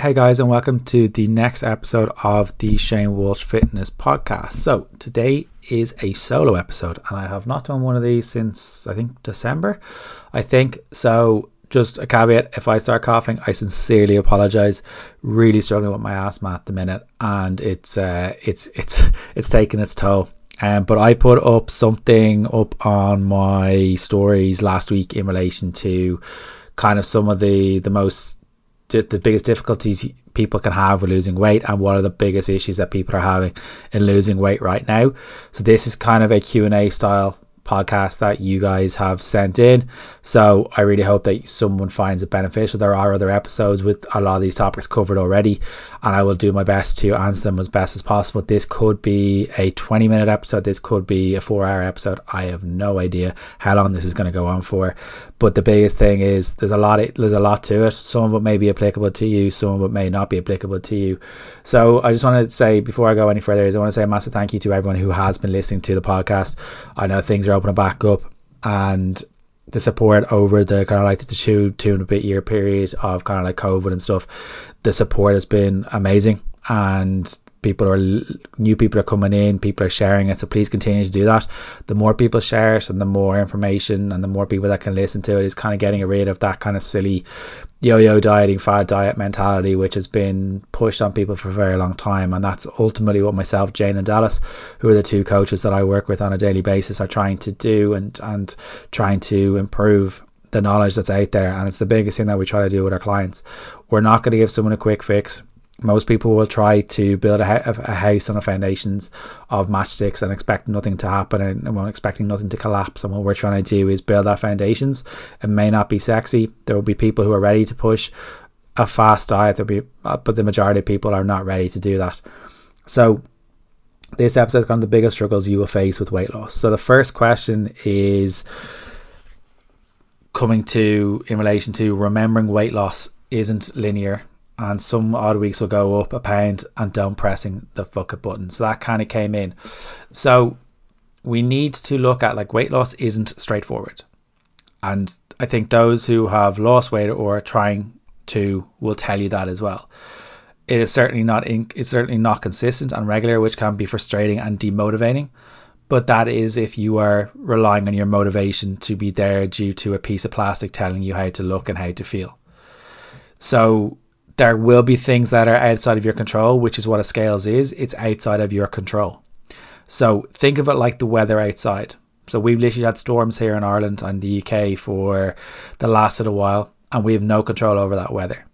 Hey guys, and welcome to the next episode of the Shane Walsh Fitness Podcast. So, today is a solo episode, and I have not done one of these since I think December. I think so. Just a caveat if I start coughing, I sincerely apologize. Really struggling with my asthma at the minute, and it's uh, it's it's it's taking its toll. Um, but I put up something up on my stories last week in relation to kind of some of the the most the biggest difficulties people can have with losing weight and what are the biggest issues that people are having in losing weight right now. So this is kind of a Q&A style podcast that you guys have sent in. So I really hope that someone finds it beneficial. There are other episodes with a lot of these topics covered already, and I will do my best to answer them as best as possible. This could be a 20 minute episode, this could be a four hour episode. I have no idea how long this is going to go on for. But the biggest thing is there's a lot of, there's a lot to it. Some of it may be applicable to you, some of it may not be applicable to you. So I just want to say before I go any further, is I want to say a massive thank you to everyone who has been listening to the podcast. I know things are opening back up and the support over the kind of like the two two and a bit year period of kind of like COVID and stuff, the support has been amazing, and people are new people are coming in people are sharing it so please continue to do that. The more people share it and the more information and the more people that can listen to it is kind of getting rid of that kind of silly yo-yo dieting fad diet mentality which has been pushed on people for a very long time. And that's ultimately what myself jane and dallas who are the two coaches that i work with on a daily basis are trying to do and and trying to improve the knowledge that's out there. And it's the biggest thing that we try to do with our clients. We're not going to give someone a quick fix most people will try to build a, a, house on the foundations of matchsticks and expect nothing to happen and, and expecting nothing to collapse. And what we're trying to do is build our foundations. It may not be sexy. There will be people who are ready to push a fast diet, There'll be, uh, but the majority of people are not ready to do that. So this episode is kind of the biggest struggles you will face with weight loss. So the first question is coming to in relation to remembering weight loss isn't linear and some odd weeks will go up a pound and don't pressing the fuck it button. So that kind of came in. So we need to look at like weight loss isn't straightforward. And I think those who have lost weight or are trying to will tell you that as well. It is certainly not in, it's certainly not consistent and regular, which can be frustrating and demotivating. But that is if you are relying on your motivation to be there due to a piece of plastic telling you how to look and how to feel. So there will be things that are outside of your control, which is what a scales is. It's outside of your control. So think of it like the weather outside. So we've literally had storms here in Ireland and the UK for the last little while, and we have no control over that weather.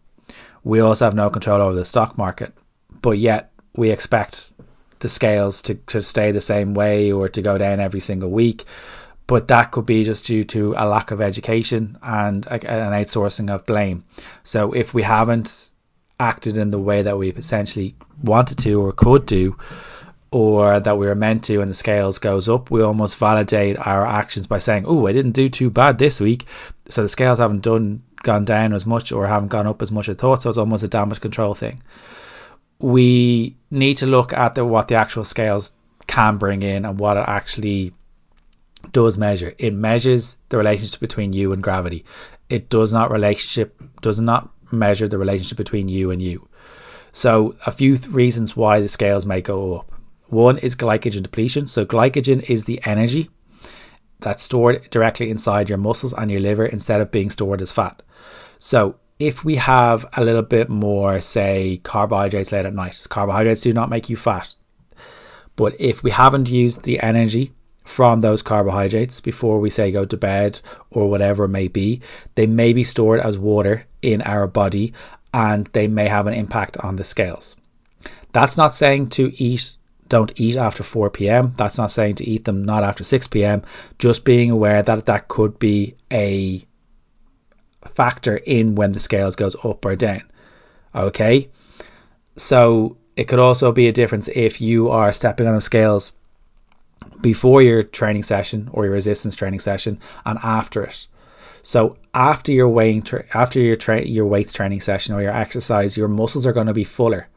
We also have no control over the stock market, but yet we expect the scales to, to stay the same way or to go down every single week. But that could be just due to a lack of education and an outsourcing of blame. So if we haven't acted in the way that we essentially wanted to or could do or that we were meant to and the scales goes up we almost validate our actions by saying oh i didn't do too bad this week. So the scales haven't done gone down as much or haven't gone up as much as I thought so it's almost a damage control thing. We need to look at the, what the actual scales can bring in and what it actually does measure. It measures the relationship between you and gravity. It does not relationship does not measure the relationship between you and you. So, a few th- reasons why the scales may go up. One is glycogen depletion. So, glycogen is the energy that's stored directly inside your muscles and your liver instead of being stored as fat. So, if we have a little bit more, say, carbohydrates late at night, carbohydrates do not make you fat. But if we haven't used the energy from those carbohydrates before we say go to bed or whatever it may be, they may be stored as water in our body and they may have an impact on the scales. That's not saying to eat don't eat after 4 p.m. That's not saying to eat them not after 6 p.m. Just being aware that that could be a factor in when the scales goes up or down. Okay? So it could also be a difference if you are stepping on the scales before your training session or your resistance training session and after it. So after your weighing tra- after your tra- your weights training session or your exercise, your muscles are going to be fuller,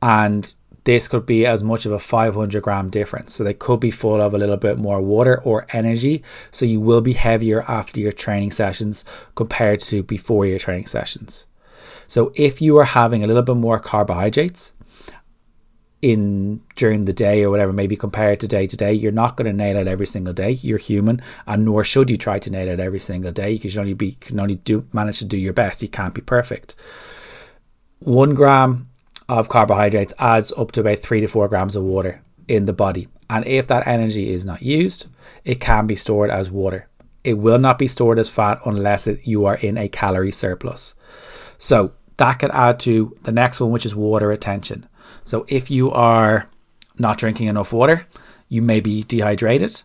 and this could be as much of a 500 gram difference. So they could be full of a little bit more water or energy. So you will be heavier after your training sessions compared to before your training sessions. So if you are having a little bit more carbohydrates in during the day or whatever, maybe compared to day to day, you're not going to nail it every single day. You're human, and nor should you try to nail it every single day. Because you only be can only do manage to do your best. You can't be perfect. One gram of carbohydrates adds up to about three to four grams of water in the body. And if that energy is not used, it can be stored as water. It will not be stored as fat unless it, you are in a calorie surplus. So that can add to the next one, which is water retention. So if you are not drinking enough water, you may be dehydrated,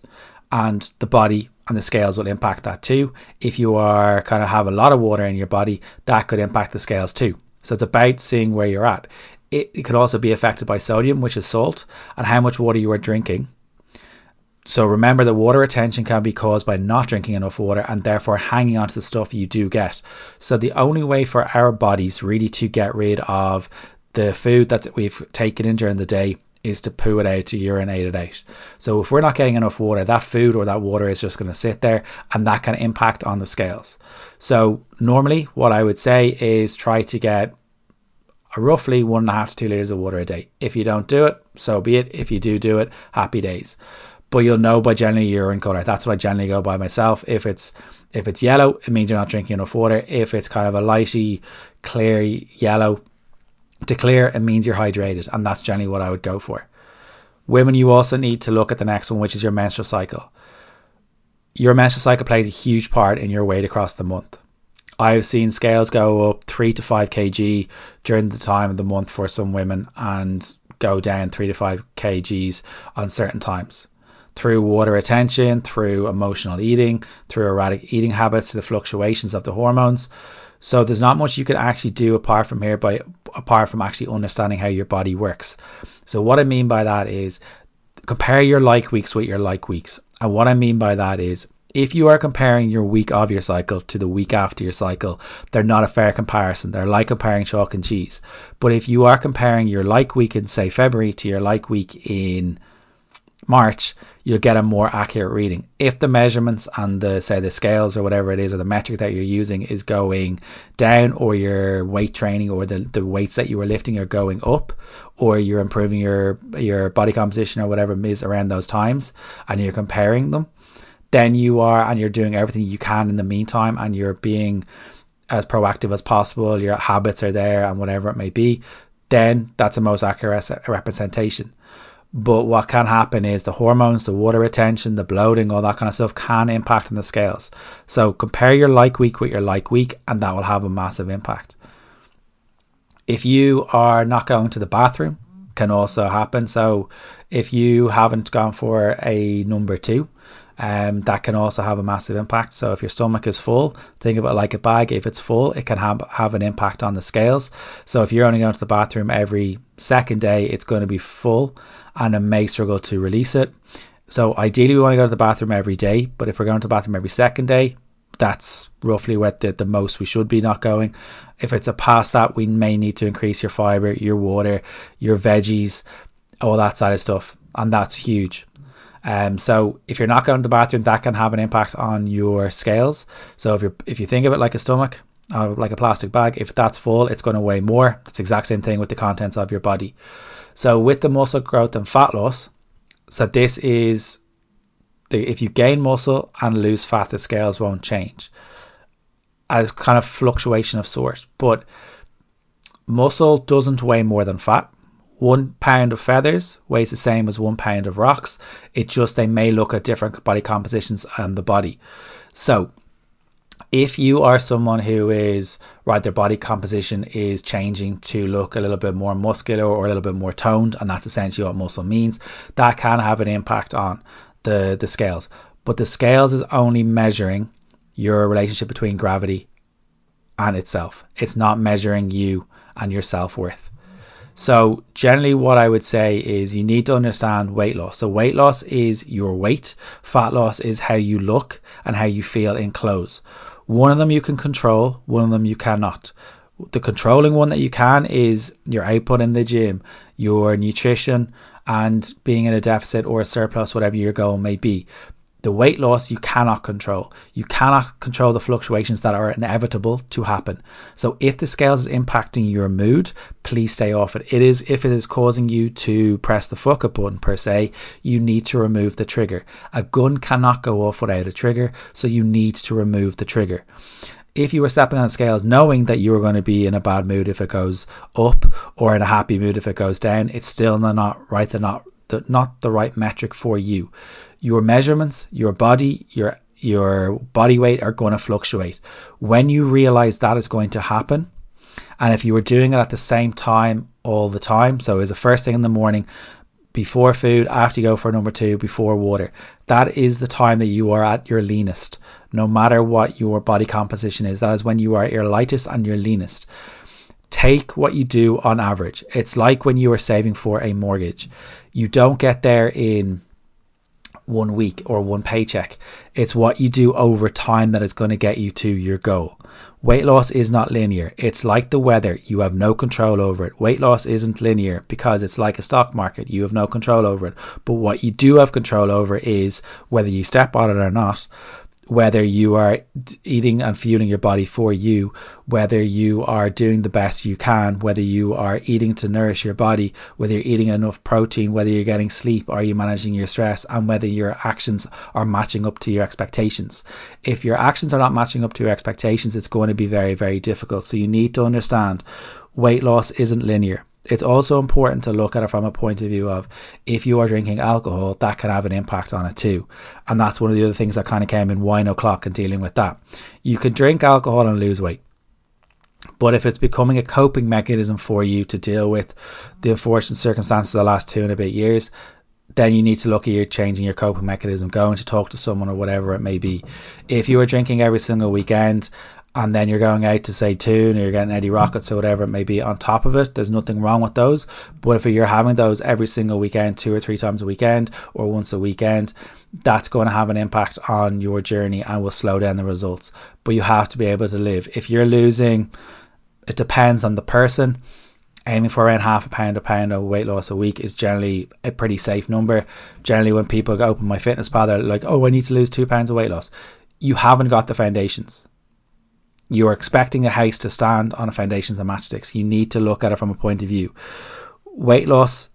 and the body and the scales will impact that too. If you are kind of have a lot of water in your body, that could impact the scales too. So it's about seeing where you're at. It, it could also be affected by sodium, which is salt, and how much water you are drinking. So remember that water retention can be caused by not drinking enough water and therefore hanging on to the stuff you do get. So the only way for our bodies really to get rid of the food that we've taken in during the day is to poo it out, to urinate it out. So if we're not getting enough water, that food or that water is just going to sit there and that can impact on the scales. So normally what I would say is try to get roughly one and a half to two liters of water a day. If you don't do it, so be it. If you do do it, happy days. But you'll know by generally urine color. That's what I generally go by myself. If it's if it's yellow, it means you're not drinking enough water. If it's kind of a lighty, clear yellow to clear, it means you're hydrated, and that's generally what I would go for. Women, you also need to look at the next one, which is your menstrual cycle. Your menstrual cycle plays a huge part in your weight across the month. I've seen scales go up three to five kg during the time of the month for some women and go down three to five kgs on certain times through water retention, through emotional eating, through erratic eating habits, to the fluctuations of the hormones. So there's not much you can actually do apart from here by apart from actually understanding how your body works. So what I mean by that is compare your like weeks with your like weeks. And what I mean by that is if you are comparing your week of your cycle to the week after your cycle, they're not a fair comparison. They're like comparing chalk and cheese. But if you are comparing your like week in, say, February to your like week in March, you'll get a more accurate reading. If the measurements and the say the scales or whatever it is or the metric that you're using is going down or your weight training or the, the weights that you were lifting are going up or you're improving your your body composition or whatever is around those times and you're comparing them, then you are and you're doing everything you can in the meantime and you're being as proactive as possible your habits are there and whatever it may be then that's the most accurate representation but what can happen is the hormones the water retention the bloating all that kind of stuff can impact on the scales so compare your like week with your like week and that will have a massive impact if you are not going to the bathroom can also happen so if you haven't gone for a number two um, that can also have a massive impact. So if your stomach is full, think of it like a bag. If it's full, it can have, have an impact on the scales. So if you're only going to the bathroom every second day, it's going to be full and it may struggle to release it. So ideally, we want to go to the bathroom every day. But if we're going to the bathroom every second day, that's roughly what the, the most we should be not going. If it's a past that, we may need to increase your fiber, your water, your veggies, all that side of stuff. And that's huge. Um, so if you're not going to the bathroom, that can have an impact on your scales. So if you if you think of it like a stomach, or like a plastic bag, if that's full, it's going to weigh more. It's the exact same thing with the contents of your body. So with the muscle growth and fat loss, so this is the if you gain muscle and lose fat, the scales won't change. As kind of fluctuation of sorts, but muscle doesn't weigh more than fat one pound of feathers weighs the same as one pound of rocks. It just they may look at different body compositions and the body. So if you are someone who is right, their body composition is changing to look a little bit more muscular or a little bit more toned, and that's essentially what muscle means, that can have an impact on the, the scales. But the scales is only measuring your relationship between gravity and itself. It's not measuring you and your self worth. So, generally, what I would say is you need to understand weight loss. So, weight loss is your weight, fat loss is how you look and how you feel in clothes. One of them you can control, one of them you cannot. The controlling one that you can is your output in the gym, your nutrition, and being in a deficit or a surplus, whatever your goal may be. The weight loss you cannot control. You cannot control the fluctuations that are inevitable to happen. So if the scales is impacting your mood, please stay off it. It is if it is causing you to press the fuck up button per se, you need to remove the trigger. A gun cannot go off without a trigger, so you need to remove the trigger if you were stepping on the scales knowing that you were going to be in a bad mood if it goes up or in a happy mood if it goes down, it's still not right. They're not the, not the right metric for you. Your measurements, your body, your your body weight are going to fluctuate. When you realize that is going to happen, and if you were doing it at the same time all the time, so is the first thing in the morning, before food, after you go for number two, before water, that is the time that you are at your leanest, no matter what your body composition is. That is when you are your lightest and your leanest. Take what you do on average. It's like when you are saving for a mortgage. You don't get there in one week or one paycheck. It's what you do over time that is going to get you to your goal. Weight loss is not linear. It's like the weather. You have no control over it. Weight loss isn't linear because it's like a stock market. You have no control over it. But what you do have control over is whether you step on it or not whether you are eating and fueling your body for you, whether you are doing the best you can, whether you are eating to nourish your body, whether you're eating enough protein, whether you're getting sleep, are you managing your stress, and whether your actions are matching up to your expectations. If your actions are not matching up to your expectations, it's going to be very, very difficult. So you need to understand weight loss isn't linear it's also important to look at it from a point of view of if you are drinking alcohol, that can have an impact on it too. And that's one of the other things that kind of came in wine o'clock and dealing with that. You can drink alcohol and lose weight. But if it's becoming a coping mechanism for you to deal with the unfortunate circumstances of the last two and a bit years, then you need to look at your changing your coping mechanism, going to talk to someone or whatever it may be. If you are drinking every single weekend and then you're going out to say tune or you're getting Eddie mm-hmm. Rockets or whatever it may be on top of it. There's nothing wrong with those. But if you're having those every single weekend, two or three times a weekend or once a weekend, that's going to have an impact on your journey and will slow down the results. But you have to be able to live. If you're losing, it depends on the person. Aiming for around half a pound, a pound of weight loss a week is generally a pretty safe number. Generally, when people open MyFitnessPal, they're like, "Oh, I need to lose two pounds of weight loss." You haven't got the foundations you're expecting a house to stand on a foundations of matchsticks. You need to look at it from a point of view. Weight loss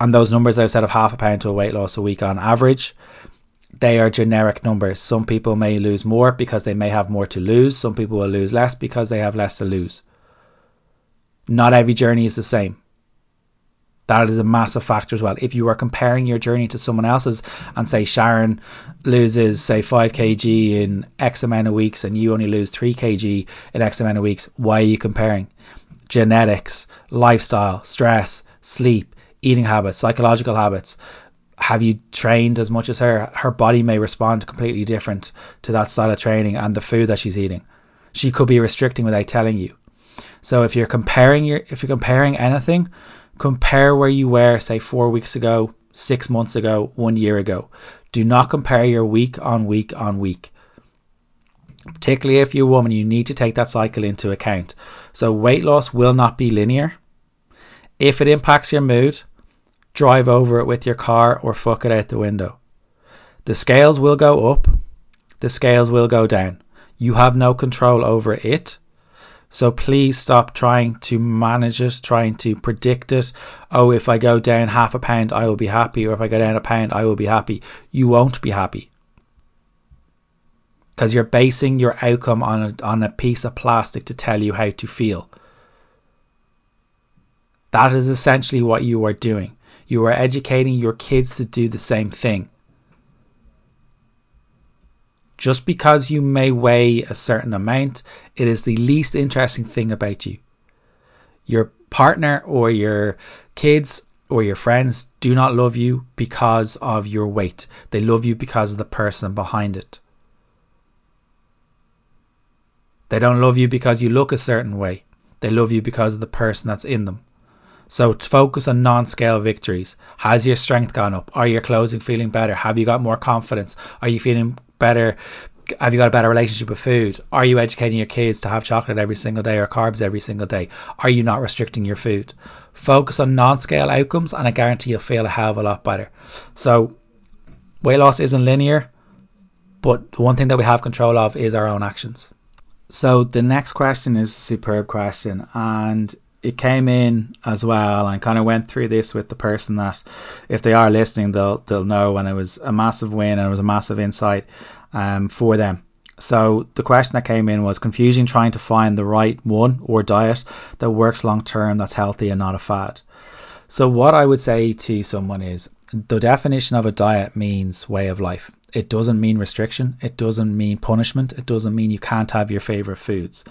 and those numbers that I've said of half a pound to a weight loss a week on average, they are generic numbers. Some people may lose more because they may have more to lose. Some people will lose less because they have less to lose. Not every journey is the same. That is a massive factor as well. If you are comparing your journey to someone else's and say Sharon loses, say, 5 kg in X amount of weeks and you only lose 3 kg in X amount of weeks, why are you comparing? Genetics, lifestyle, stress, sleep, eating habits, psychological habits. Have you trained as much as her? Her body may respond completely different to that style of training and the food that she's eating. She could be restricting without telling you. So if you're comparing your if you're comparing anything, Compare where you were, say, four weeks ago, six months ago, one year ago. Do not compare your week on week on week. Particularly if you're a woman, you need to take that cycle into account. So, weight loss will not be linear. If it impacts your mood, drive over it with your car or fuck it out the window. The scales will go up, the scales will go down. You have no control over it. So please stop trying to manage it, trying to predict it. Oh, if I go down half a pound, I will be happy, or if I go down a pound, I will be happy. You won't be happy. Because you're basing your outcome on a, on a piece of plastic to tell you how to feel. That is essentially what you are doing. You are educating your kids to do the same thing just because you may weigh a certain amount, it is the least interesting thing about you. Your partner or your kids or your friends do not love you because of your weight. They love you because of the person behind it. They don't love you because you look a certain way. They love you because of the person that's in them. So focus on non-scale victories. Has your strength gone up? Are your closing feeling better? Have you got more confidence? Are you feeling better have you got a better relationship with food? Are you educating your kids to have chocolate every single day or carbs every single day? Are you not restricting your food? Focus on non scale outcomes, and I guarantee you'll feel a hell of a lot better. So, weight loss isn't linear. But the one thing that we have control of is our own actions. So the next question is a superb question, and it came in as well and kind of went through this with the person that if they are listening they'll they'll know and it was a massive win and it was a massive insight um, for them. So the question that came in was confusing trying to find the right one or diet that works long term that's healthy and not a fad. So what i would say to someone is the definition of a diet means way of life it doesn't mean restriction. It doesn't mean punishment. It doesn't mean you can't have your favorite foods.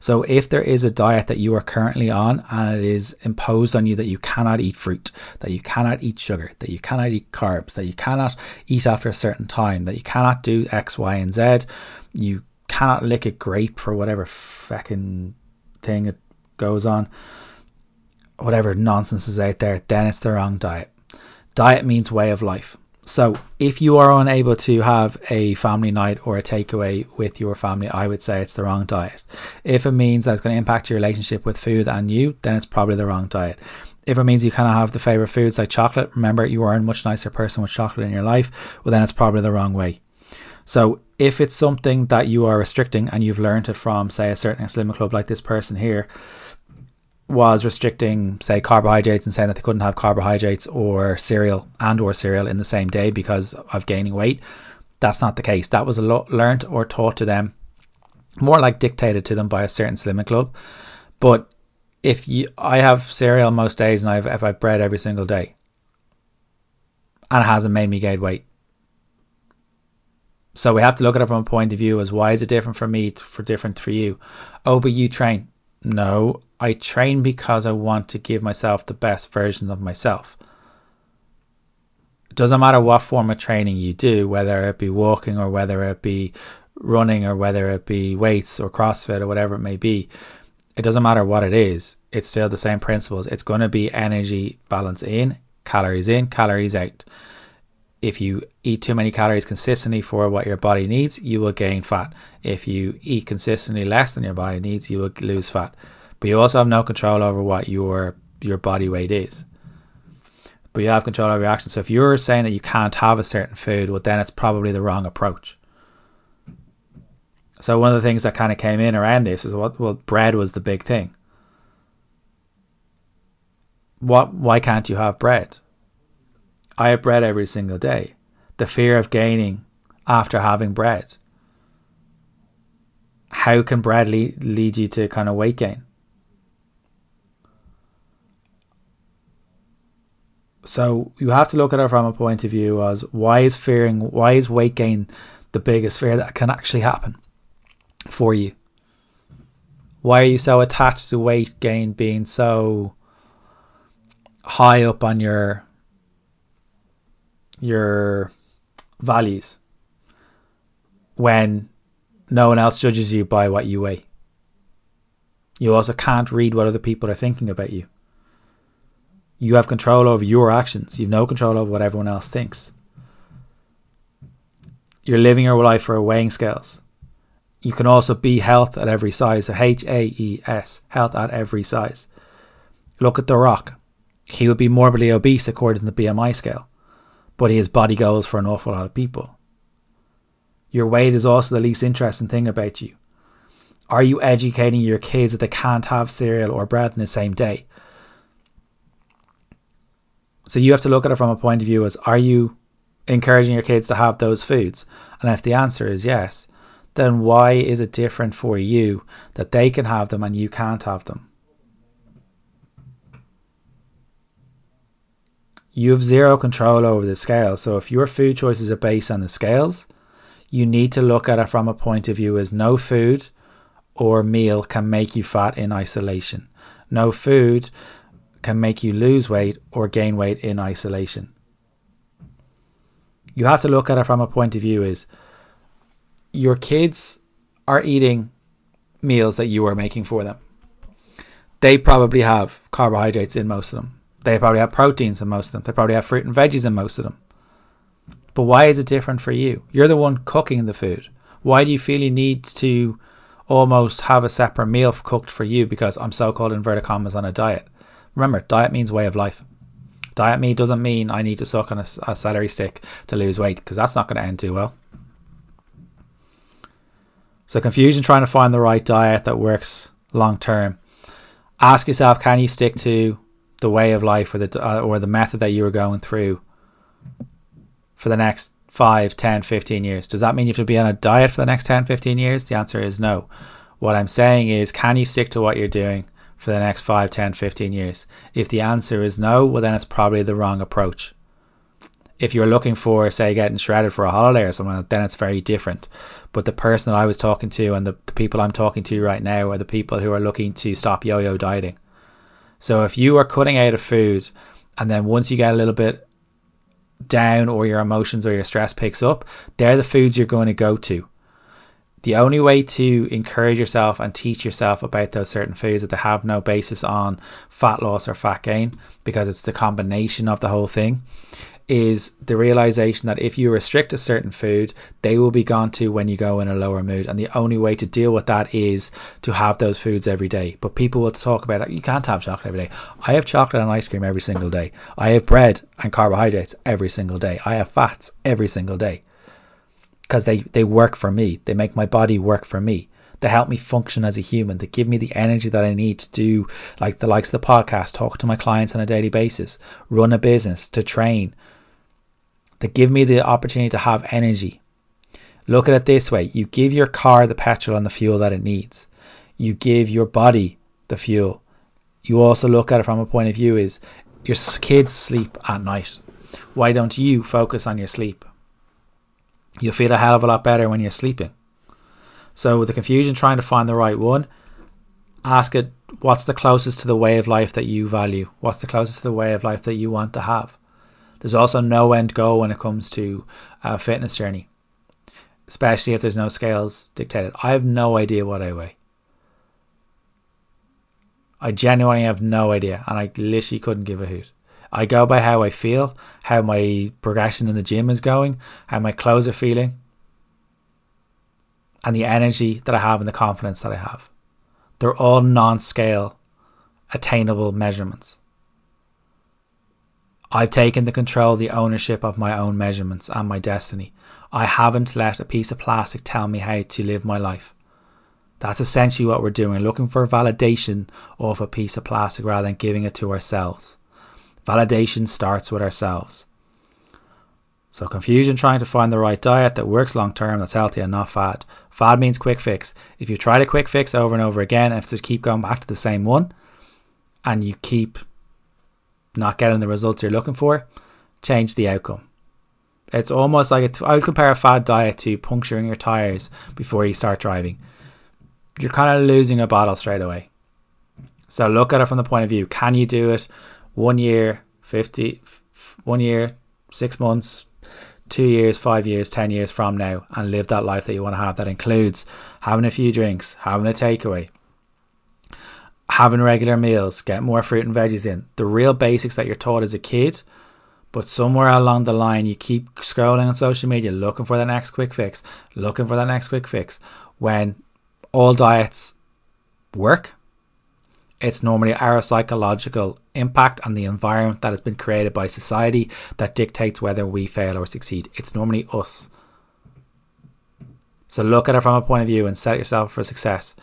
So if there is a diet that you are currently on and it is imposed on you that you cannot eat fruit, that you cannot eat sugar, that you cannot eat carbs, that you cannot eat after a certain time, that you cannot do X, Y, and Z, you cannot lick a grape for whatever fucking thing it goes on, whatever nonsense is out there, then it's the wrong diet. Diet means way of life. So, if you are unable to have a family night or a takeaway with your family, I would say it's the wrong diet. If it means that it's going to impact your relationship with food and you, then it's probably the wrong diet. If it means you of have the favorite foods like chocolate, remember you are a much nicer person with chocolate in your life, well, then it's probably the wrong way. So, if it's something that you are restricting and you've learned it from, say, a certain Slimming Club like this person here, was restricting, say, carbohydrates and saying that they couldn't have carbohydrates or cereal and or cereal in the same day because of gaining weight. That's not the case. That was lo- learned or taught to them, more like dictated to them by a certain slimming club. But if you, I have cereal most days and I've, if I've bread every single day, and it hasn't made me gain weight. So we have to look at it from a point of view as why is it different for me for different for you? Oh, but you train. No, I train because I want to give myself the best version of myself. It doesn't matter what form of training you do, whether it be walking or whether it be running or whether it be weights or CrossFit or whatever it may be. It doesn't matter what it is, it's still the same principles. It's going to be energy balance in, calories in, calories out. If you eat too many calories consistently for what your body needs, you will gain fat. If you eat consistently less than your body needs, you will lose fat but you also have no control over what your your body weight is. But you have control over your actions. So if you're saying that you can't have a certain food, well, then it's probably the wrong approach. So one of the things that kind of came in around this is what well, bread was the big thing. What? Why can't you have bread? I have bread every single day. The fear of gaining after having bread. How can bread lead, lead you to kind of weight gain? So you have to look at it from a point of view as why is fearing, why is weight gain the biggest fear that can actually happen for you? Why are you so attached to weight gain being so high up on your your values when no one else judges you by what you weigh? You also can't read what other people are thinking about you. You have control over your actions. You've no control over what everyone else thinks. You're living your life for weighing scales. You can also be health at every size. H A E S, health at every size. Look at The Rock. He would be morbidly obese according to the BMI scale, but he body goals for an awful lot of people. Your weight is also the least interesting thing about you. Are you educating your kids that they can't have cereal or bread in the same day? So you have to look at it from a point of view as are you encouraging your kids to have those foods? And if the answer is yes, then why is it different for you that they can have them and you can't have them? You have zero control over the scale. So if your food choices are based on the scales, you need to look at it from a point of view as no food or meal can make you fat in isolation. No food can make you lose weight or gain weight in isolation. You have to look at it from a point of view is your kids are eating meals that you are making for them. They probably have carbohydrates in most of them. They probably have proteins in most of them. They probably have fruit and veggies in most of them. But why is it different for you? You're the one cooking the food. Why do you feel you need to almost have a separate meal cooked for you because I'm so called inverted commas on a diet? Remember, diet means way of life. Diet me doesn't mean I need to suck on a, a celery stick to lose weight because that's not going to end too well. So confusion trying to find the right diet that works long term. Ask yourself, can you stick to the way of life or the uh, or the method that you were going through for the next 5, 10, 15 years? Does that mean you have to be on a diet for the next 10, 15 years? The answer is no. What I'm saying is, can you stick to what you're doing for the next 5, 10, 15 years? If the answer is no, well, then it's probably the wrong approach. If you're looking for, say, getting shredded for a holiday or something, then it's very different. But the person that I was talking to and the, the people I'm talking to right now are the people who are looking to stop yo yo dieting. So if you are cutting out of food and then once you get a little bit down or your emotions or your stress picks up, they're the foods you're going to go to. The only way to encourage yourself and teach yourself about those certain foods that they have no basis on fat loss or fat gain because it's the combination of the whole thing is the realization that if you restrict a certain food, they will be gone to when you go in a lower mood. And the only way to deal with that is to have those foods every day. But people will talk about it. You can't have chocolate every day. I have chocolate and ice cream every single day. I have bread and carbohydrates every single day. I have fats every single day. Because they, they work for me. They make my body work for me to help me function as a human, to give me the energy that I need to do, like the likes of the podcast, talk to my clients on a daily basis, run a business, to train, that give me the opportunity to have energy. Look at it this way you give your car the petrol and the fuel that it needs, you give your body the fuel. You also look at it from a point of view is your kids sleep at night. Why don't you focus on your sleep? You'll feel a hell of a lot better when you're sleeping. So, with the confusion trying to find the right one, ask it what's the closest to the way of life that you value? What's the closest to the way of life that you want to have? There's also no end goal when it comes to a fitness journey, especially if there's no scales dictated. I have no idea what I weigh. I genuinely have no idea, and I literally couldn't give a hoot. I go by how I feel, how my progression in the gym is going, how my clothes are feeling, and the energy that I have and the confidence that I have. They're all non scale, attainable measurements. I've taken the control, the ownership of my own measurements and my destiny. I haven't let a piece of plastic tell me how to live my life. That's essentially what we're doing, looking for validation of a piece of plastic rather than giving it to ourselves. Validation starts with ourselves. So, confusion trying to find the right diet that works long term, that's healthy and not fad. Fad means quick fix. If you try a quick fix over and over again and just keep going back to the same one and you keep not getting the results you're looking for, change the outcome. It's almost like I would compare a fad diet to puncturing your tires before you start driving. You're kind of losing a battle straight away. So look at it from the point of view: can you do it one year, fifty. One year, six months, two years, five years, ten years from now, and live that life that you want to have? That includes having a few drinks, having a takeaway, having regular meals, get more fruit and veggies in. The real basics that you're taught as a kid, but somewhere along the line you keep scrolling on social media looking for the next quick fix, looking for the next quick fix. When all diets work, it's normally our psychological impact and the environment that has been created by society that dictates whether we fail or succeed. It's normally us. So look at it from a point of view and set yourself for success.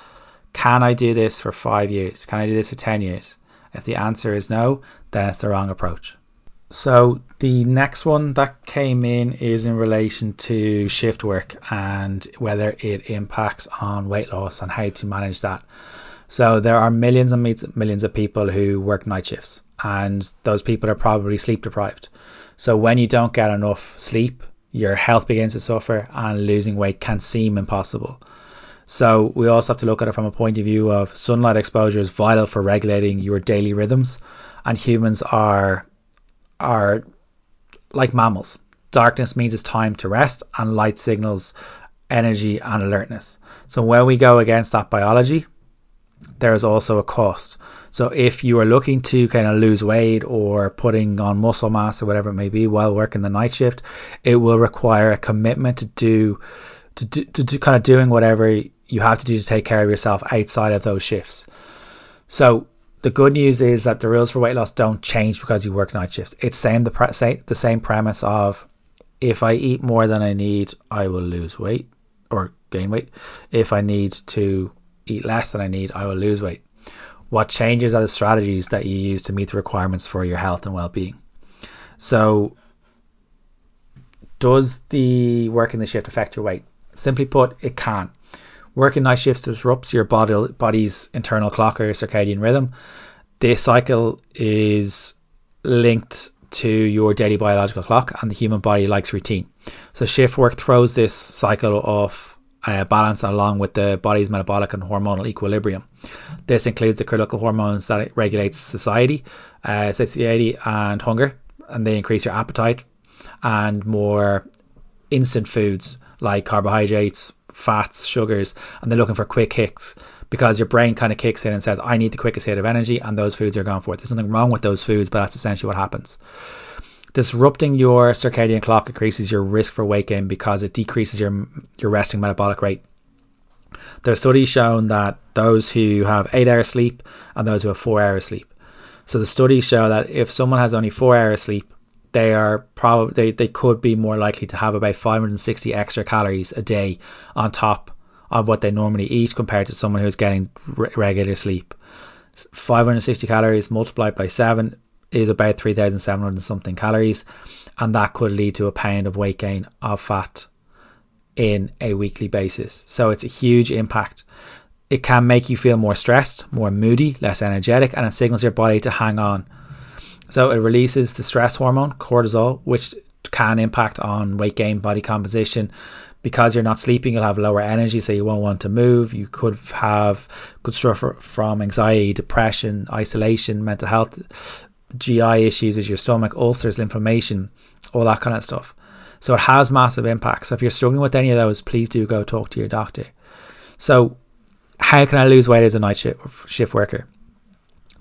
Can I do this for five years? Can I do this for 10 years? If the answer is no, then it's the wrong approach. So, the next one that came in is in relation to shift work and whether it impacts on weight loss and how to manage that. So, there are millions and millions of people who work night shifts, and those people are probably sleep deprived. So, when you don't get enough sleep, your health begins to suffer, and losing weight can seem impossible. So we also have to look at it from a point of view of sunlight exposure is vital for regulating your daily rhythms, and humans are are like mammals. Darkness means it's time to rest, and light signals energy and alertness. So when we go against that biology, there is also a cost. So if you are looking to kind of lose weight or putting on muscle mass or whatever it may be while working the night shift, it will require a commitment to do to, to, to kind of doing whatever you have to do to take care of yourself outside of those shifts. So the good news is that the rules for weight loss don't change because you work night shifts. It's same the pre- say, the same premise of if I eat more than I need, I will lose weight or gain weight. If I need to eat less than I need, I will lose weight. What changes are the strategies that you use to meet the requirements for your health and well being. So, does the work in the shift affect your weight? Simply put, it can. Working night shifts disrupts your body, body's internal clock or circadian rhythm. This cycle is linked to your daily biological clock, and the human body likes routine. So, shift work throws this cycle of uh, balance along with the body's metabolic and hormonal equilibrium. This includes the critical hormones that regulate satiety, uh, satiety and hunger, and they increase your appetite, and more instant foods like carbohydrates, fats, sugars, and they're looking for quick hits because your brain kind of kicks in and says, I need the quickest hit of energy, and those foods are gone for it. There's nothing wrong with those foods, but that's essentially what happens. Disrupting your circadian clock increases your risk for weight gain because it decreases your your resting metabolic rate. There are studies shown that those who have eight hours sleep and those who have four hours sleep. So the studies show that if someone has only four hours sleep, they are probably they, they could be more likely to have about 560 extra calories a day on top of what they normally eat compared to someone who's getting regular sleep. 560 calories multiplied by 7 is about 3,700 something calories, and that could lead to a pound of weight gain of fat in a weekly basis. So it's a huge impact. It can make you feel more stressed, more moody, less energetic, and it signals your body to hang on. So it releases the stress hormone, cortisol, which can impact on weight gain, body composition. Because you're not sleeping, you'll have lower energy, so you won't want to move. You could have could suffer from anxiety, depression, isolation, mental health GI issues with your stomach, ulcers, inflammation, all that kind of stuff. So it has massive impacts. So if you're struggling with any of those, please do go talk to your doctor. So, how can I lose weight as a night shift, shift worker?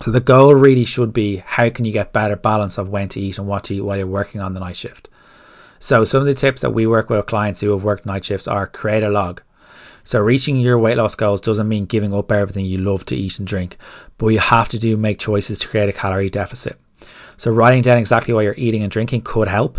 So the goal really should be how can you get better balance of when to eat and what to eat while you're working on the night shift. So some of the tips that we work with clients who have worked night shifts are create a log. So reaching your weight loss goals doesn't mean giving up everything you love to eat and drink, but you have to do make choices to create a calorie deficit. So writing down exactly what you're eating and drinking could help,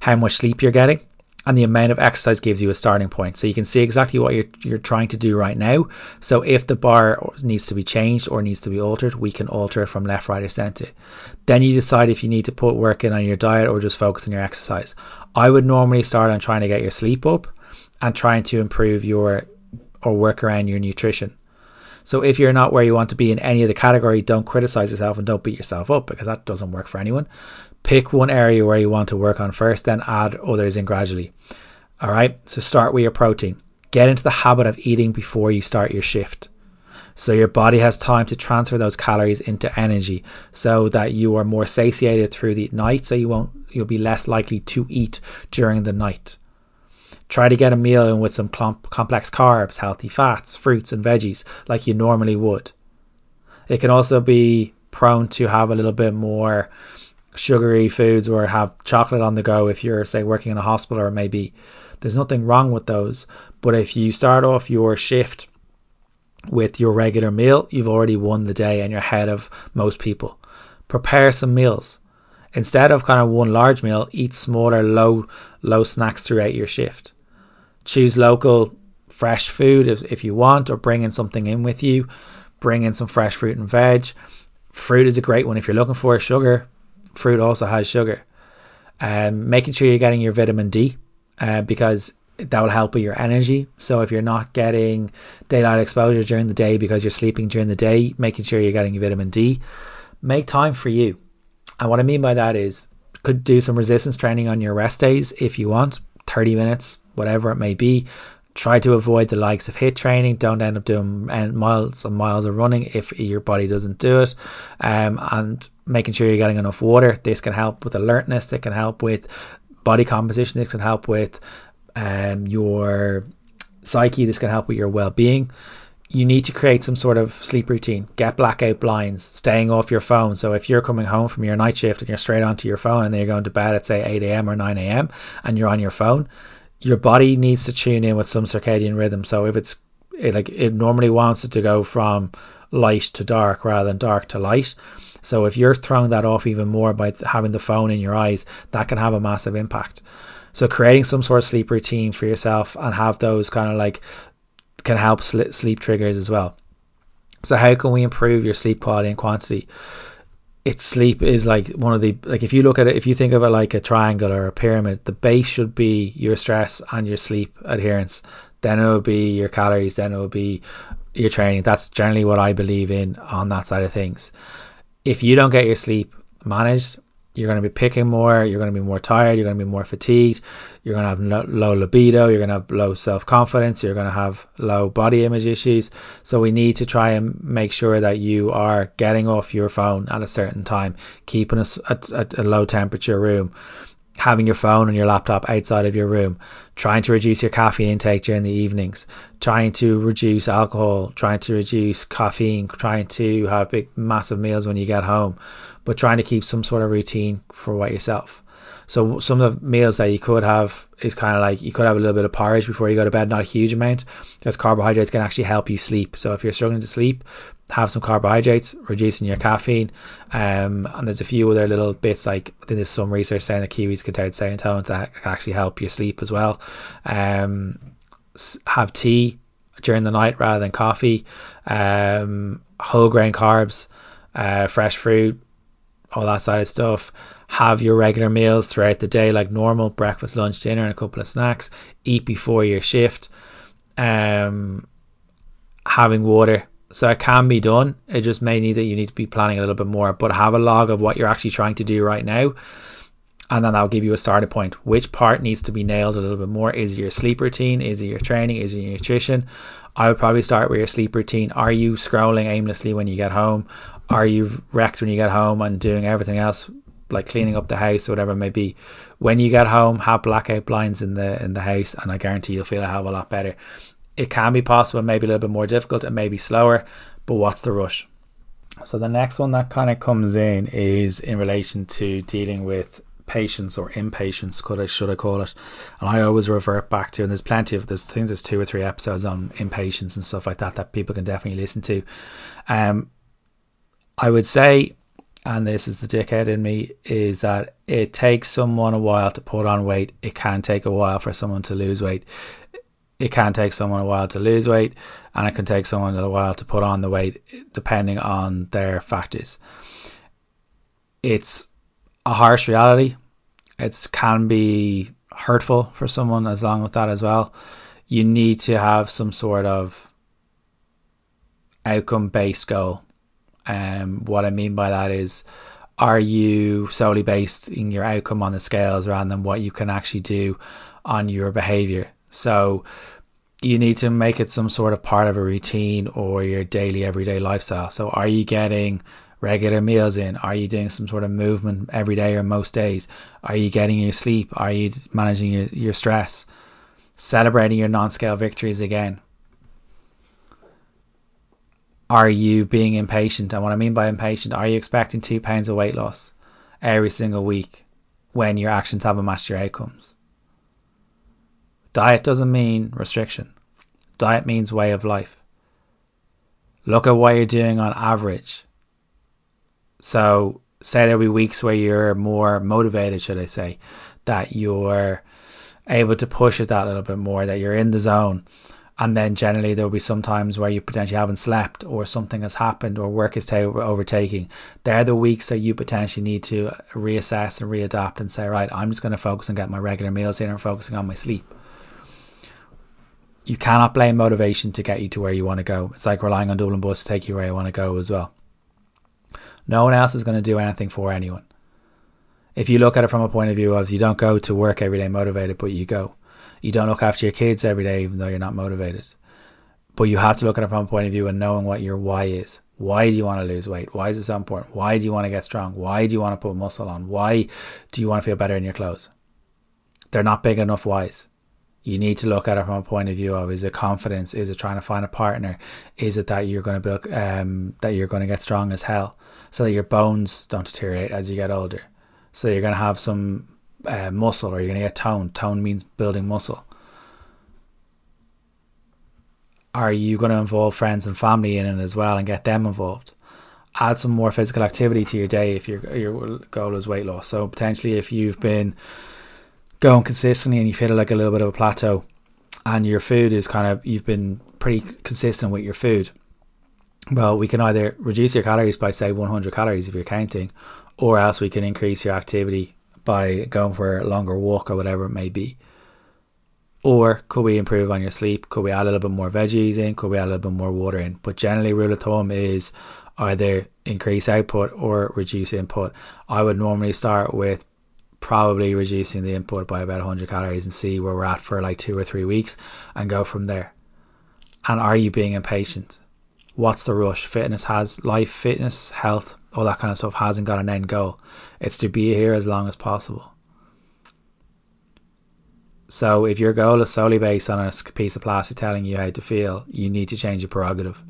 how much sleep you're getting, and the amount of exercise gives you a starting point. So you can see exactly what you're, you're trying to do right now. So if the bar needs to be changed or needs to be altered, we can alter it from left, right, or center. Then you decide if you need to put work in on your diet or just focus on your exercise. I would normally start on trying to get your sleep up and trying to improve your or work around your nutrition. So if you're not where you want to be in any of the category, don't criticize yourself and don't beat yourself up because that doesn't work for anyone. Pick one area where you want to work on first, then add others in gradually. All right, so start with your protein. Get into the habit of eating before you start your shift. So your body has time to transfer those calories into energy so that you are more satiated through the night so you won't you'll be less likely to eat during the night. Try to get a meal in with some complex carbs, healthy fats, fruits, and veggies like you normally would. It can also be prone to have a little bit more sugary foods or have chocolate on the go if you're, say, working in a hospital or maybe there's nothing wrong with those. But if you start off your shift with your regular meal, you've already won the day and you're ahead of most people. Prepare some meals. Instead of kind of one large meal, eat smaller, low, low snacks throughout your shift. Choose local, fresh food if, if you want, or bring in something in with you. Bring in some fresh fruit and veg. Fruit is a great one if you're looking for sugar. Fruit also has sugar. Um, making sure you're getting your vitamin D uh, because that will help with your energy. So if you're not getting daylight exposure during the day because you're sleeping during the day, making sure you're getting your vitamin D, make time for you. And what I mean by that is could do some resistance training on your rest days if you want, 30 minutes, whatever it may be. Try to avoid the likes of HIIT training. Don't end up doing miles and miles of running if your body doesn't do it. Um, and making sure you're getting enough water. This can help with alertness. That can help with body composition. This can help with um, your psyche. This can help with your well being you need to create some sort of sleep routine. Get blackout blinds, staying off your phone. So if you're coming home from your night shift and you're straight onto your phone and then you're going to bed at say 8 a.m. or 9 a.m. and you're on your phone, your body needs to tune in with some circadian rhythm. So if it's it, like it normally wants it to go from light to dark rather than dark to light. So if you're throwing that off even more by having the phone in your eyes, that can have a massive impact. So creating some sort of sleep routine for yourself and have those kind of like can help sleep triggers as well. So how can we improve your sleep quality and quantity? It's sleep is like one of the like if you look at it if you think of it like a triangle or a pyramid, the base should be your stress and your sleep adherence. Then it will be your calories. Then it will be your training. That's generally what I believe in on that side of things. If you don't get your sleep managed, you're going to be picking more, you're going to be more tired, you're going to be more fatigued, you're going to have low libido, you're going to have low self confidence, you're going to have low body image issues. So, we need to try and make sure that you are getting off your phone at a certain time, keeping us at, at a low temperature room having your phone and your laptop outside of your room, trying to reduce your caffeine intake during the evenings, trying to reduce alcohol, trying to reduce caffeine, trying to have big, massive meals when you get home, but trying to keep some sort of routine for what yourself. So some of the meals that you could have is kind of like you could have a little bit of porridge before you go to bed, not a huge amount, because carbohydrates can actually help you sleep. So if you're struggling to sleep, have some carbohydrates, reducing your caffeine. Um, and there's a few other little bits like I think there's some research saying that kiwis contain serotonin that can actually help you sleep as well. Um, have tea during the night rather than coffee. Um, whole grain carbs, uh, fresh fruit, all that side of stuff. Have your regular meals throughout the day, like normal breakfast, lunch, dinner, and a couple of snacks. Eat before your shift. Um, having water. So it can be done. It just may need that you need to be planning a little bit more, but have a log of what you're actually trying to do right now. And then that'll give you a starting point. Which part needs to be nailed a little bit more? Is it your sleep routine? Is it your training? Is it your nutrition? I would probably start with your sleep routine. Are you scrolling aimlessly when you get home? Are you wrecked when you get home and doing everything else like cleaning up the house or whatever it may be? When you get home, have blackout blinds in the in the house, and I guarantee you'll feel a hell of a lot better. It can be possible, maybe a little bit more difficult, and maybe slower, but what's the rush? So the next one that kind of comes in is in relation to dealing with patience or impatience, could I should I call it? And I always revert back to, and there's plenty of there's I think there's two or three episodes on impatience and stuff like that that people can definitely listen to. Um, I would say, and this is the dickhead in me, is that it takes someone a while to put on weight. It can take a while for someone to lose weight. It can take someone a while to lose weight, and it can take someone a while to put on the weight, depending on their factors. It's a harsh reality. It can be hurtful for someone as long with that as well. You need to have some sort of outcome based goal. Um, what I mean by that is, are you solely based in your outcome on the scales rather than what you can actually do on your behavior? So you need to make it some sort of part of a routine or your daily everyday lifestyle. So are you getting regular meals in? Are you doing some sort of movement every day or most days? Are you getting your sleep? Are you managing your, your stress? Celebrating your non scale victories again. Are you being impatient? And what I mean by impatient, are you expecting two pounds of weight loss every single week when your actions haven't matched your outcomes? Diet doesn't mean restriction. Diet means way of life. Look at what you're doing on average so say there'll be weeks where you're more motivated, should I say, that you're able to push it that little bit more, that you're in the zone. And then generally there'll be some times where you potentially haven't slept or something has happened or work is t- overtaking. They're the weeks that you potentially need to reassess and readapt and say, right, I'm just going to focus on getting my regular meals in and focusing on my sleep. You cannot blame motivation to get you to where you want to go. It's like relying on Dublin Bus to take you where you want to go as well. No one else is going to do anything for anyone. If you look at it from a point of view of you don't go to work every day motivated, but you go. You don't look after your kids every day, even though you're not motivated. But you have to look at it from a point of view and knowing what your why is. Why do you want to lose weight? Why is it so important? Why do you want to get strong? Why do you want to put muscle on? Why do you want to feel better in your clothes? They're not big enough whys you need to look at it from a point of view of is it confidence is it trying to find a partner is it that you're going to build um, that you're going to get strong as hell so that your bones don't deteriorate as you get older. So you're going to have some uh, muscle or you're going to get tone. Tone means building muscle. Are you going to involve friends and family in it as well and get them involved? Add some more physical activity to your day if your your goal is weight loss. So potentially, if you've been going consistently and you feel like a little bit of a plateau, and your food is kind of you've been pretty consistent with your food, well, we can either reduce your calories by say 100 calories if you're counting, or else we can increase your activity by going for a longer walk or whatever it may be. Or could we improve on your sleep? Could we add a little bit more veggies in? Could we add a little bit more water in? But generally, rule of thumb is either increase output or reduce input. I would normally start with probably reducing the input by about 100 calories and see where we're at for like two or three weeks and go from there. And are you being impatient? What's the rush? Fitness has life, fitness, health, all that kind of stuff hasn't got an end goal. It's to be here as long as possible. So if your goal is solely based on a piece of plastic telling you how to feel, you need to change your prerogative.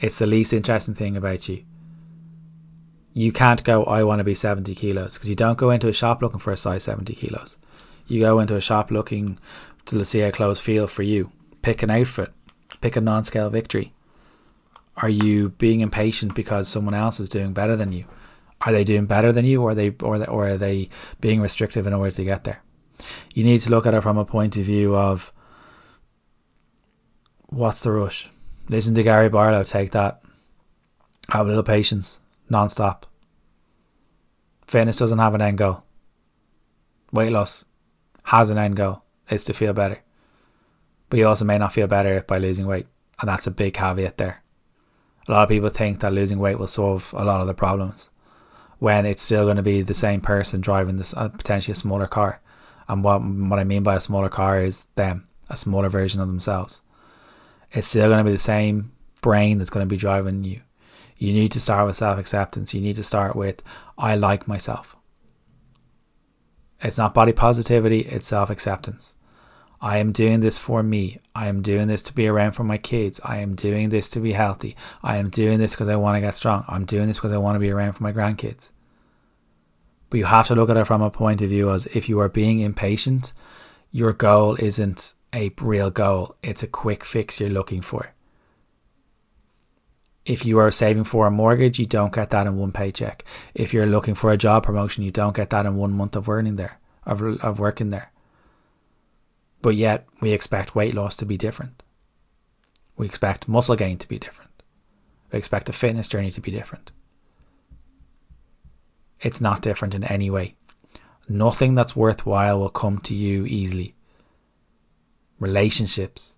It's the least interesting thing about you. You can't go, I want to be 70 kilos, because you don't go into a shop looking for a size 70 kilos. You go into a shop looking to see how clothes feel for you. Pick an outfit, pick a non scale victory. Are you being impatient because someone else is doing better than you? Are they doing better than you, or are they, or, or are they being restrictive in order to get there? You need to look at it from a point of view of what's the rush. Listen to Gary Barlow. Take that. Have a little patience, non-stop. Fitness doesn't have an end goal. Weight loss has an end goal. It's to feel better. But you also may not feel better by losing weight. And that's a big caveat there. A lot of people think that losing weight will solve a lot of the problems when it's still going to be the same person driving this uh, potentially a smaller car. And what what I mean by a smaller car is them, a smaller version of themselves. It's still going to be the same brain that's going to be driving you. You need to start with self acceptance. You need to start with I like myself. It's not body positivity, it's self acceptance. I am doing this for me. I am doing this to be around for my kids. I am doing this to be healthy. I am doing this because I want to get strong. I'm doing this because I want to be around for my grandkids. But you have to look at it from a point of view as if you are being impatient, your goal isn't a real goal, it's a quick fix you're looking for. If you are saving for a mortgage, you don't get that in one paycheck. If you're looking for a job promotion, you don't get that in one month of earning there, of, of working there. But yet, we expect weight loss to be different. We expect muscle gain to be different. We expect a fitness journey to be different. It's not different in any way. Nothing that's worthwhile will come to you easily. Relationships,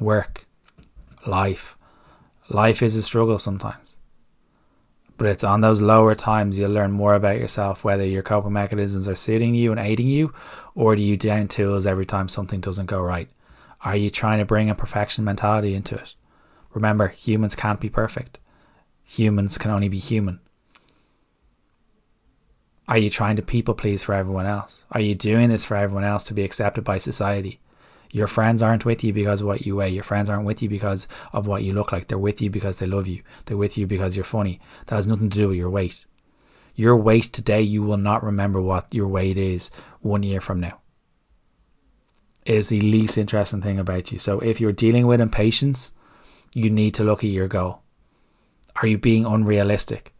work, life. Life is a struggle sometimes. But it's on those lower times you'll learn more about yourself, whether your coping mechanisms are suiting you and aiding you, or do you down tools every time something doesn't go right? Are you trying to bring a perfection mentality into it? Remember, humans can't be perfect. Humans can only be human. Are you trying to people please for everyone else? Are you doing this for everyone else to be accepted by society? Your friends aren't with you because of what you weigh. Your friends aren't with you because of what you look like. They're with you because they love you. They're with you because you're funny. That has nothing to do with your weight. Your weight today, you will not remember what your weight is one year from now. It is the least interesting thing about you. So if you're dealing with impatience, you need to look at your goal. Are you being unrealistic?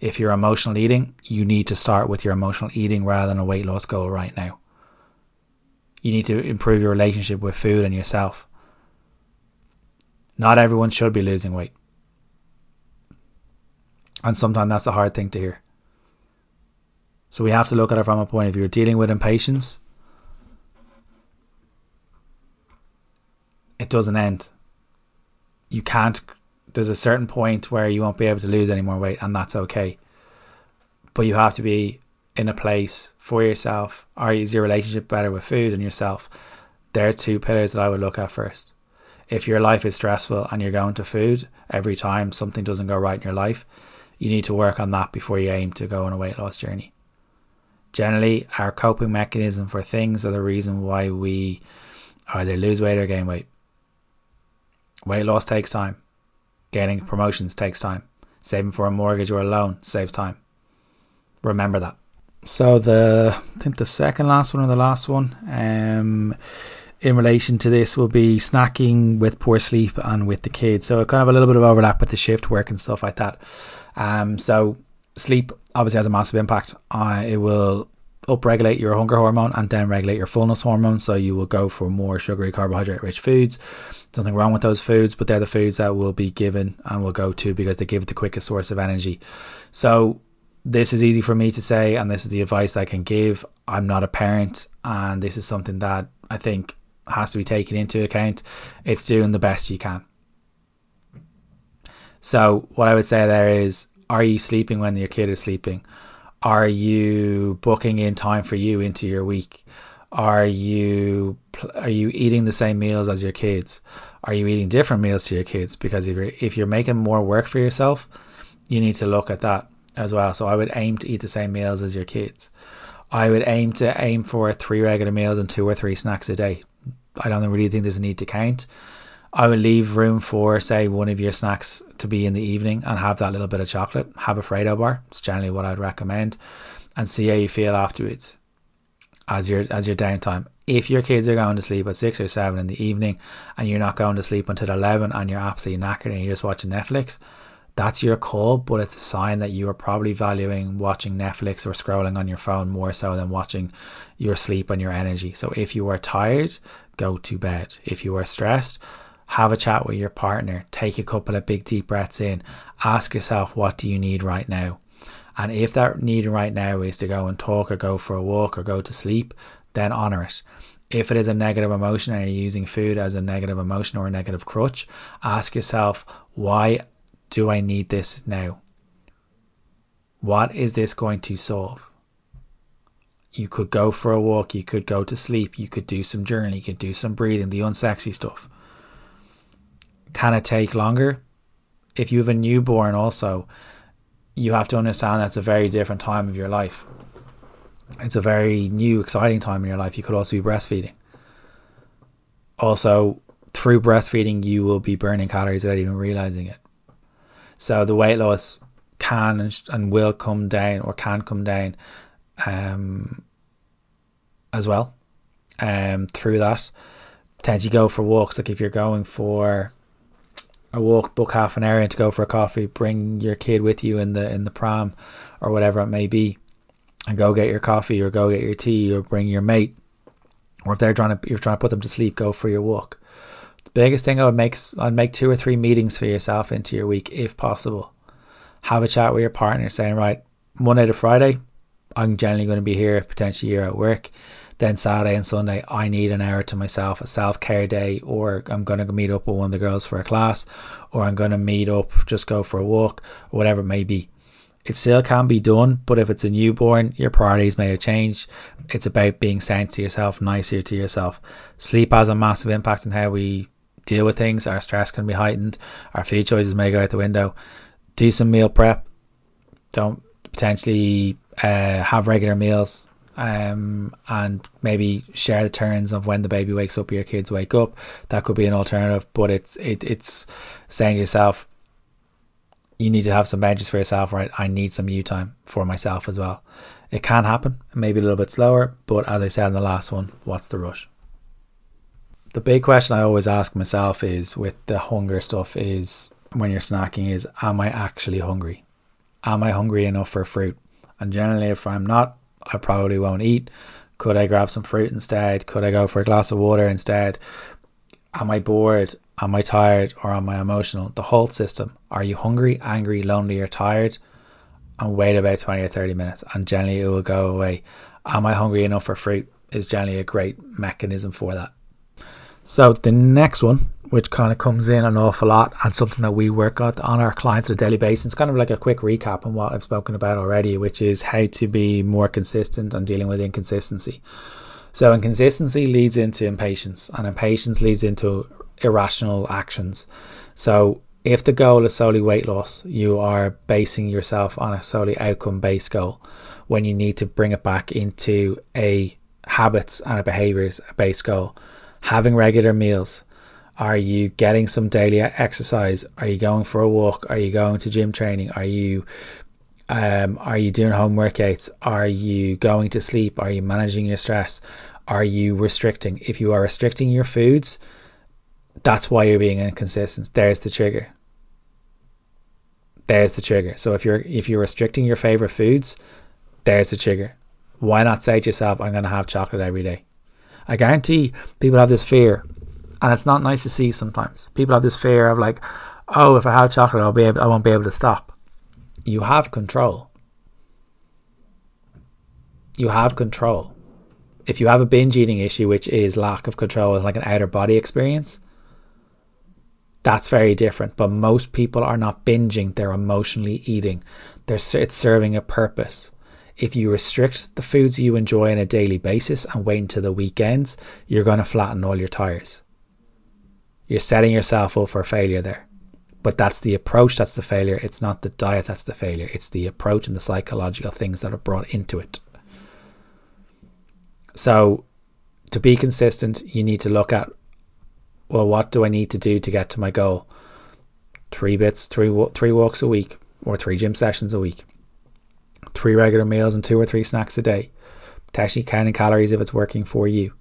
If you're emotional eating, you need to start with your emotional eating rather than a weight loss goal right now. You need to improve your relationship with food and yourself. Not everyone should be losing weight. And sometimes that's a hard thing to hear. So we have to look at it from a point of view. Dealing with impatience. It doesn't end. You can't. There's a certain point where you won't be able to lose any more weight, and that's okay. But you have to be in a place for yourself? Or is your relationship better with food and yourself? They're two pillars that I would look at first. If your life is stressful and you're going to food every time something doesn't go right in your life, you need to work on that before you aim to go on a weight loss journey. Generally, our coping mechanism for things are the reason why we either lose weight or gain weight. Weight loss takes time. Gaining promotions takes time. Saving for a mortgage or a loan saves time. Remember that. So the I think the second last one or the last one, um, in relation to this will be snacking with poor sleep and with the kids. So kind of a little bit of overlap with the shift work and stuff like that. Um, so sleep obviously has a massive impact. Uh, it will upregulate your hunger hormone and then regulate your fullness hormone. So you will go for more sugary, carbohydrate rich foods. Nothing wrong with those foods, but they're the foods that will be given and will go to because they give the quickest source of energy. So this is easy for me to say, and this is the advice I can give. I'm not a parent, and this is something that I think has to be taken into account. It's doing the best you can. So, what I would say there is are you sleeping when your kid is sleeping? Are you booking in time for you into your week? Are you are you eating the same meals as your kids? Are you eating different meals to your kids? Because if you're if you're making more work for yourself, you need to look at that as well. So I would aim to eat the same meals as your kids. I would aim to aim for three regular meals and two or three snacks a day. I don't really think there's a need to count. I would leave room for, say, one of your snacks to be in the evening and have that little bit of chocolate. Have a Freddo bar. It's generally what I'd recommend, and see how you feel afterwards as your as your downtime. If your kids are going to sleep at six or seven in the evening, and you're not going to sleep until eleven, and you're absolutely knackered and you're just watching Netflix, that's your call. But it's a sign that you are probably valuing watching Netflix or scrolling on your phone more so than watching your sleep and your energy. So if you are tired, go to bed. If you are stressed, have a chat with your partner, take a couple of big deep breaths in, ask yourself, what do you need right now? And if that need right now is to go and talk or go for a walk or go to sleep, then honor it. If it is a negative emotion and you're using food as a negative emotion or a negative crutch, ask yourself, why do I need this now? What is this going to solve? You could go for a walk, you could go to sleep, you could do some journaling, you could do some breathing, the unsexy stuff. Can it take longer? If you have a newborn, also, you have to understand that's a very different time of your life. It's a very new, exciting time in your life. You could also be breastfeeding. Also, through breastfeeding, you will be burning calories without even realizing it. So the weight loss can and will come down, or can come down, um, as well. Um, through that, potentially go for walks. Like if you're going for a walk, book half an hour to go for a coffee, bring your kid with you in the in the pram or whatever it may be, and go get your coffee or go get your tea or bring your mate. Or if they're trying to you're trying to put them to sleep, go for your walk. Biggest thing I would make I'd make two or three meetings for yourself into your week if possible. Have a chat with your partner saying, right, Monday to Friday, I'm generally going to be here, potentially here at work. Then Saturday and Sunday, I need an hour to myself, a self care day, or I'm going to meet up with one of the girls for a class, or I'm going to meet up, just go for a walk, whatever it may be. It still can be done, but if it's a newborn, your priorities may have changed. It's about being sent to yourself, nicer to yourself. Sleep has a massive impact on how we deal with things. Our stress can be heightened. Our food choices may go out the window. Do some meal prep. Don't potentially uh, have regular meals um, and maybe share the turns of when the baby wakes up, or your kids wake up. That could be an alternative, but it's it, it's saying to yourself, you need to have some boundaries for yourself, right? I need some you time for myself as well. It can happen, maybe a little bit slower, but as I said in the last one, what's the rush? The big question I always ask myself is with the hunger stuff is when you're snacking is am I actually hungry? Am I hungry enough for fruit? And generally if I'm not, I probably won't eat. Could I grab some fruit instead? Could I go for a glass of water instead? Am I bored? Am I tired? Or am I emotional? The whole system. Are you hungry, angry, lonely, or tired? And wait about 20 or 30 minutes, and generally it will go away. Am I hungry enough for fruit? Is generally a great mechanism for that. So the next one which kind of comes in an awful lot and something that we work on on our clients on a daily basis. It's kind of like a quick recap on what I've spoken about already, which is how to be more consistent on dealing with inconsistency. So inconsistency leads into impatience, and impatience leads into irrational actions. So if the goal is solely weight loss, you are basing yourself on a solely outcome based goal when you need to bring it back into a habits and a behaviors based goal. Having regular meals, are you getting some daily exercise? Are you going for a walk? Are you going to gym training? Are you um, are you doing home workouts? Are you going to sleep? Are you managing your stress? Are you restricting? If you are restricting your foods, that's why you're being inconsistent. There's the trigger. There's the trigger. So if you're if you're restricting your favorite foods, there's the trigger. why not say to yourself, I'm going to have chocolate every day? I guarantee people have this fear, and it's not nice to see sometimes. People have this fear of like, oh, if I have chocolate, I'll be able, I won't be able to stop. You have control. You have control. If you have a binge eating issue, which is lack of control, like an outer body experience, that's very different. But most people are not binging; they're emotionally eating. They're it's serving a purpose. If you restrict the foods you enjoy on a daily basis and wait until the weekends, you're going to flatten all your tires. You're setting yourself up for failure there. But that's the approach that's the failure. It's not the diet that's the failure. It's the approach and the psychological things that are brought into it. So, to be consistent, you need to look at well, what do I need to do to get to my goal? Three bits, three three walks a week, or three gym sessions a week, three regular meals and two or three snacks a day. Potentially counting calories if it's working for you.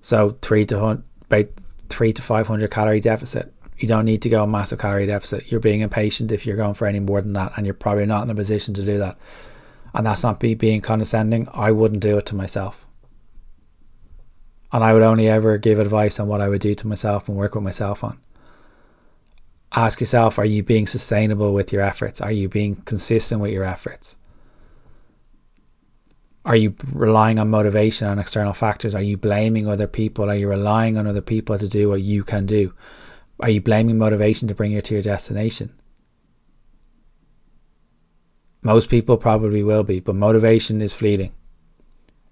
So three to about three to five hundred calorie deficit. You don't need to go a massive calorie deficit. You're being impatient if you're going for any more than that, and you're probably not in a position to do that. And that's not be being condescending. I wouldn't do it to myself and I would only ever give advice on what I would do to myself and work with myself on. Ask yourself are you being sustainable with your efforts? Are you being consistent with your efforts? Are you relying on motivation on external factors? Are you blaming other people? Are you relying on other people to do what you can do? Are you blaming motivation to bring you to your destination? Most people probably will be, but motivation is fleeting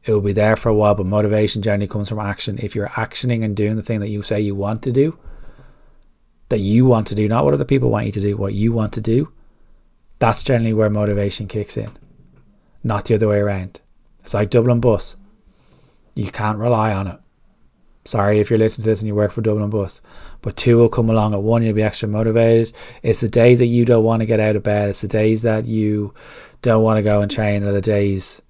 it will be there for a while, but motivation generally comes from action. If you're actioning and doing the thing that you say you want to do, that you want to do, not what other people want you to do, what you want to do, that's generally where motivation kicks in, not the other way around. It's like Dublin Bus. You can't rely on it. Sorry if you're listening to this and you work for Dublin Bus, but two will come along at one, you'll be extra motivated. It's the days that you don't want to get out of bed, it's the days that you don't want to go and train, or the days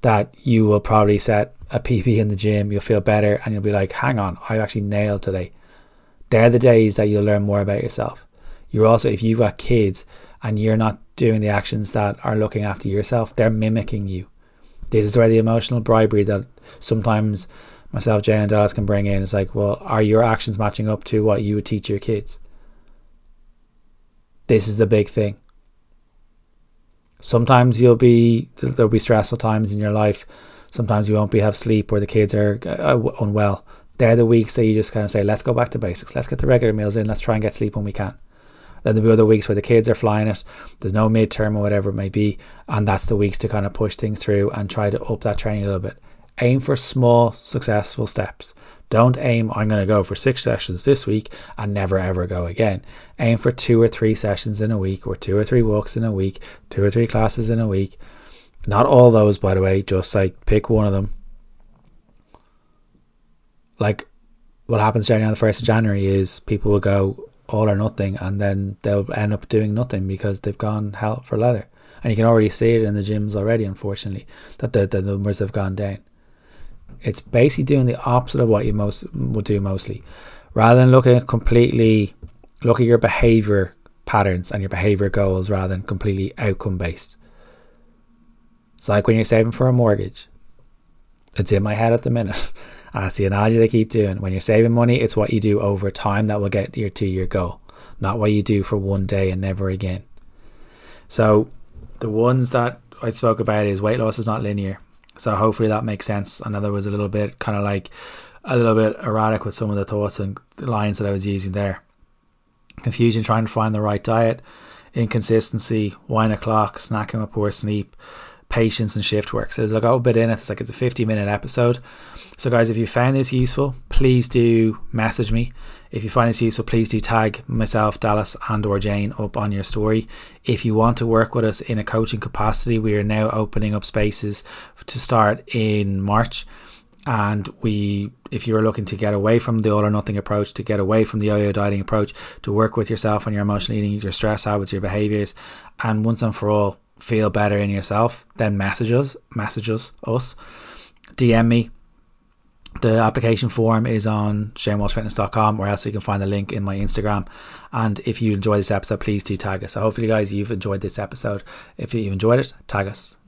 that you will probably set a PB in the gym, you'll feel better, and you'll be like, hang on, I actually nailed today. They're the days that you'll learn more about yourself. You're also, if you've got kids and you're not doing the actions that are looking after yourself, they're mimicking you. This is where the emotional bribery that sometimes myself, Jay, and Dallas can bring in is like, well, are your actions matching up to what you would teach your kids? This is the big thing sometimes you'll be there'll be stressful times in your life sometimes you won't be have sleep or the kids are uh, unwell they're the weeks that you just kind of say let's go back to basics let's get the regular meals in let's try and get sleep when we can then there'll be other weeks where the kids are flying it there's no midterm or whatever it may be and that's the weeks to kind of push things through and try to up that training a little bit aim for small successful steps don't aim, I'm going to go for six sessions this week and never ever go again. Aim for two or three sessions in a week, or two or three walks in a week, two or three classes in a week. Not all those, by the way, just like pick one of them. Like what happens January on the 1st of January is people will go all or nothing and then they'll end up doing nothing because they've gone hell for leather. And you can already see it in the gyms already, unfortunately, that the, the numbers have gone down. It's basically doing the opposite of what you most would do mostly. Rather than looking at completely look at your behavior patterns and your behavior goals rather than completely outcome based. It's like when you're saving for a mortgage. It's in my head at the minute. Ah, and that's the analogy they keep doing. When you're saving money, it's what you do over time that will get you to your goal, not what you do for one day and never again. So the ones that I spoke about is weight loss is not linear. So hopefully that makes sense. I know there was a little bit kind of like a little bit erratic with some of the thoughts and lines that I was using there. Confusion trying to find the right diet, inconsistency, wine o'clock, snacking with poor sleep, patience and shift work. So there's like a bit in it. It's like it's a 50 minute episode. So guys, if you found this useful, please do message me. If you find this useful, please do tag myself, Dallas, and or Jane up on your story. If you want to work with us in a coaching capacity, we are now opening up spaces to start in March. And we, if you're looking to get away from the all or nothing approach, to get away from the yo-yo dieting approach, to work with yourself on your emotional eating, your stress habits, your behaviors, and once and for all feel better in yourself, then message us, message us, us, DM me the application form is on shanewalshfitness.com or else you can find the link in my Instagram. And if you enjoy this episode, please do tag us. So hopefully, guys, you've enjoyed this episode. If you've enjoyed it, tag us.